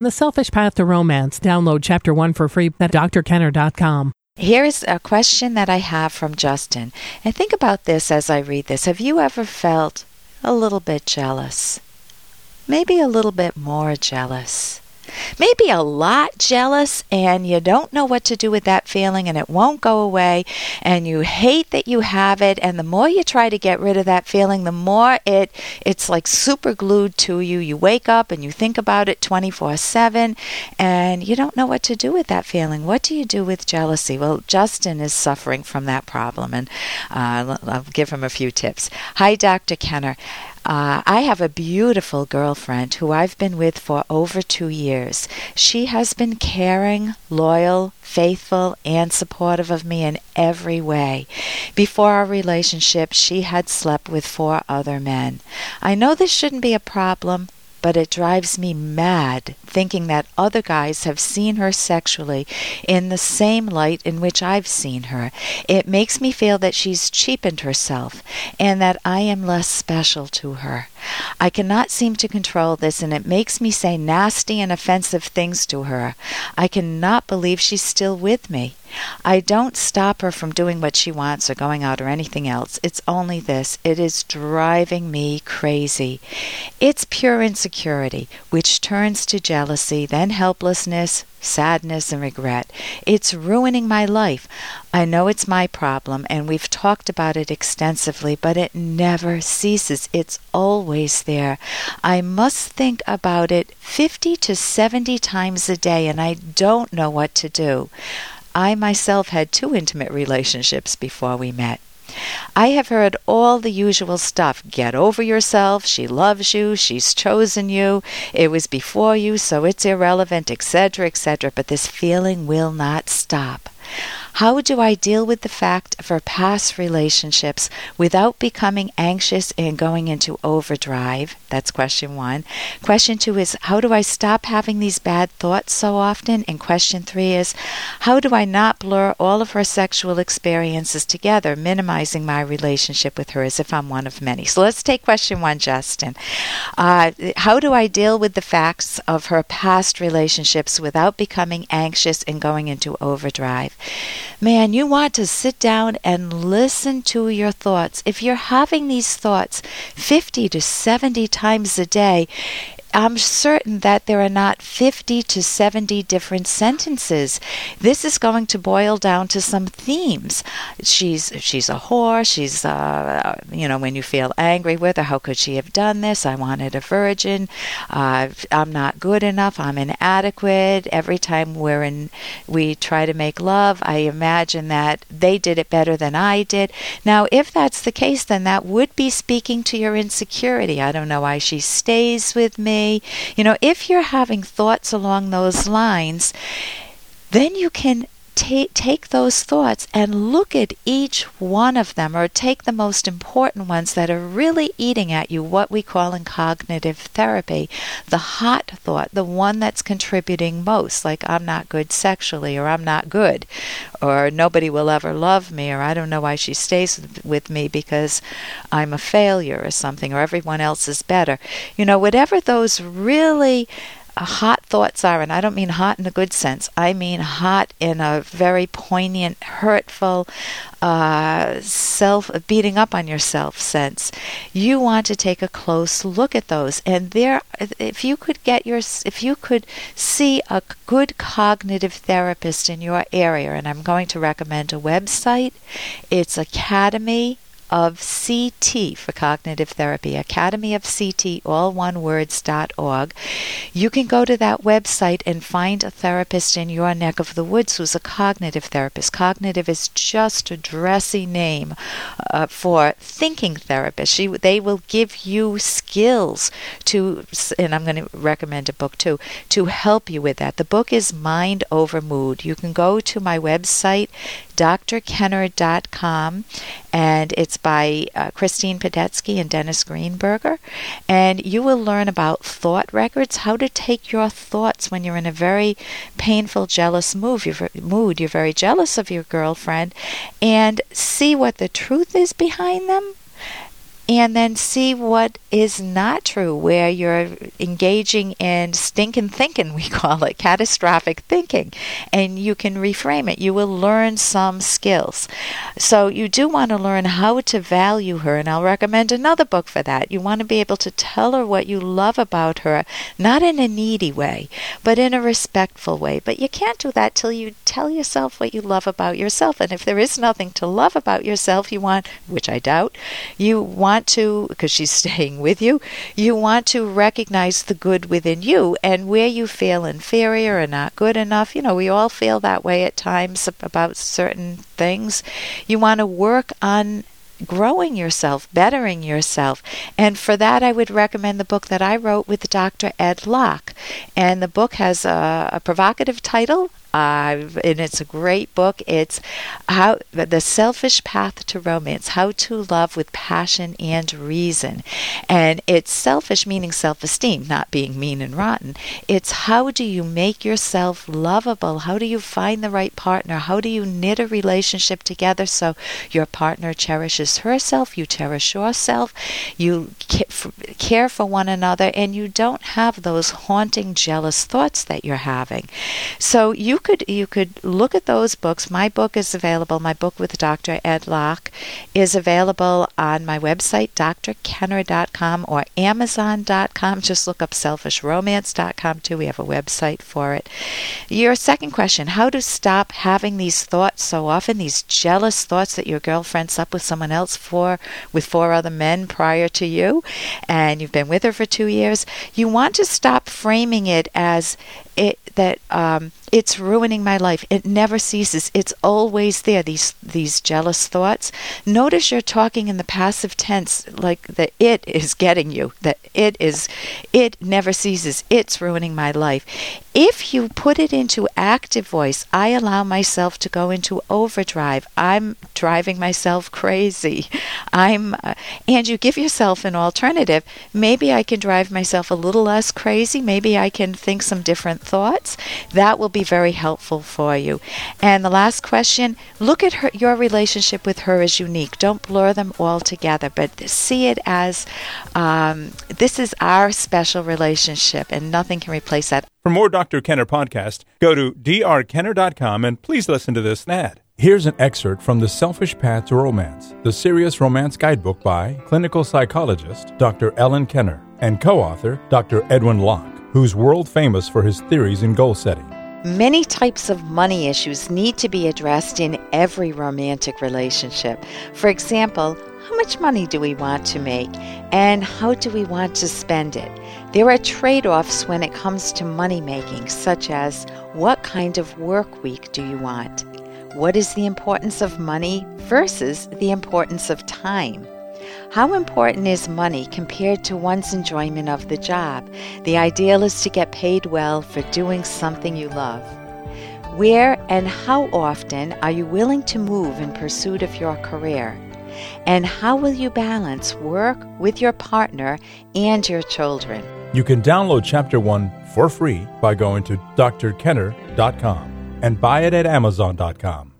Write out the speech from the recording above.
The Selfish Path to Romance. Download Chapter 1 for free at drkenner.com. Here's a question that I have from Justin. And think about this as I read this. Have you ever felt a little bit jealous? Maybe a little bit more jealous maybe a lot jealous and you don't know what to do with that feeling and it won't go away and you hate that you have it and the more you try to get rid of that feeling the more it it's like super glued to you. You wake up and you think about it 24/7 and you don't know what to do with that feeling. What do you do with jealousy? Well Justin is suffering from that problem and uh, I'll give him a few tips. Hi Dr. Kenner uh, I have a beautiful girlfriend who I've been with for over two years. She has been caring, loyal, faithful, and supportive of me in every way. Before our relationship, she had slept with four other men. I know this shouldn't be a problem, but it drives me mad thinking that other guys have seen her sexually in the same light in which I've seen her. It makes me feel that she's cheapened herself and that I am less special to her. I cannot seem to control this, and it makes me say nasty and offensive things to her. I cannot believe she's still with me. I don't stop her from doing what she wants or going out or anything else. It's only this. It is driving me crazy. It's pure insecurity, which turns to jealousy, then helplessness, sadness, and regret. It's ruining my life. I know it's my problem, and we've talked about it extensively, but it never ceases. It's always there. I must think about it 50 to 70 times a day, and I don't know what to do. I myself had two intimate relationships before we met. I have heard all the usual stuff. Get over yourself. She loves you. She's chosen you. It was before you, so it's irrelevant, etc., etc. But this feeling will not stop. How do I deal with the fact of her past relationships without becoming anxious and going into overdrive? That's question one. Question two is how do I stop having these bad thoughts so often? And question three is how do I not blur all of her sexual experiences together, minimizing my relationship with her as if I'm one of many? So let's take question one, Justin. Uh, how do I deal with the facts of her past relationships without becoming anxious and going into overdrive? Man, you want to sit down and listen to your thoughts. If you're having these thoughts 50 to 70 times a day, I'm certain that there are not 50 to 70 different sentences. This is going to boil down to some themes. She's she's a whore. She's uh, you know when you feel angry with her, how could she have done this? I wanted a virgin. Uh, I'm not good enough. I'm inadequate. Every time we're in, we try to make love. I imagine that they did it better than I did. Now, if that's the case, then that would be speaking to your insecurity. I don't know why she stays with me. You know, if you're having thoughts along those lines, then you can take those thoughts and look at each one of them or take the most important ones that are really eating at you what we call in cognitive therapy the hot thought the one that's contributing most like I'm not good sexually or I'm not good or nobody will ever love me or I don't know why she stays with me because I'm a failure or something or everyone else is better. You know whatever those really hot thoughts are, and I don't mean hot in a good sense, I mean hot in a very poignant, hurtful, uh, self beating up on yourself sense. You want to take a close look at those, and there, if you could get your, if you could see a good cognitive therapist in your area, and I'm going to recommend a website. It's Academy of CT for Cognitive Therapy, Academy of CT, all one words, dot org. You can go to that website and find a therapist in your neck of the woods who's a cognitive therapist. Cognitive is just a dressy name uh, for thinking therapist. She, they will give you skills to, and I'm going to recommend a book too, to help you with that. The book is Mind Over Mood. You can go to my website, drkenner.com, and it's by uh, Christine Padesky and Dennis Greenberger. And you will learn about thought records, how to take your thoughts when you're in a very painful, jealous mood. You're, mood. you're very jealous of your girlfriend, and see what the truth is behind them and then see what is not true, where you're engaging in stinking thinking, we call it catastrophic thinking, and you can reframe it. You will learn some skills. So, you do want to learn how to value her, and I'll recommend another book for that. You want to be able to tell her what you love about her, not in a needy way, but in a respectful way. But you can't do that till you tell yourself what you love about yourself. And if there is nothing to love about yourself, you want, which I doubt, you want to, because she's staying with you, you want to recognize the good within you and where you feel inferior or not good enough. You know, we all feel that way at times about certain things. You want to work on growing yourself, bettering yourself. And for that, I would recommend the book that I wrote with Dr. Ed Locke. And the book has a, a provocative title and it's a great book. It's how the selfish path to romance: how to love with passion and reason. And it's selfish, meaning self-esteem, not being mean and rotten. It's how do you make yourself lovable? How do you find the right partner? How do you knit a relationship together so your partner cherishes herself, you cherish yourself, you care for one another, and you don't have those haunting, jealous thoughts that you're having. So you you could you could look at those books. My book is available. My book with Dr. Ed Locke is available on my website, drkenner.com or amazon.com. Just look up selfishromance.com too. We have a website for it. Your second question, how to stop having these thoughts so often, these jealous thoughts that your girlfriend's up with someone else for with four other men prior to you and you've been with her for 2 years. You want to stop framing it as it that um, it's ruining my life. It never ceases. It's always there. These these jealous thoughts. Notice you're talking in the passive tense, like the it is getting you. That it is, it never ceases. It's ruining my life. If you put it into active voice, I allow myself to go into overdrive. I'm driving myself crazy. I'm, uh, and you give yourself an alternative. Maybe I can drive myself a little less crazy. Maybe I can think some different thoughts. That will be very helpful for you. And the last question look at her, your relationship with her as unique. Don't blur them all together, but see it as um, this is our special relationship, and nothing can replace that. For more Dr. Kenner podcast, go to drkenner.com and please listen to this ad. Here's an excerpt from The Selfish Path to Romance, the Serious Romance Guidebook by clinical psychologist Dr. Ellen Kenner and co author Dr. Edwin Locke, who's world famous for his theories in goal setting. Many types of money issues need to be addressed in every romantic relationship. For example, how much money do we want to make and how do we want to spend it? There are trade offs when it comes to money making, such as what kind of work week do you want? What is the importance of money versus the importance of time? How important is money compared to one's enjoyment of the job? The ideal is to get paid well for doing something you love. Where and how often are you willing to move in pursuit of your career? And how will you balance work with your partner and your children? You can download Chapter 1 for free by going to drkenner.com and buy it at amazon.com.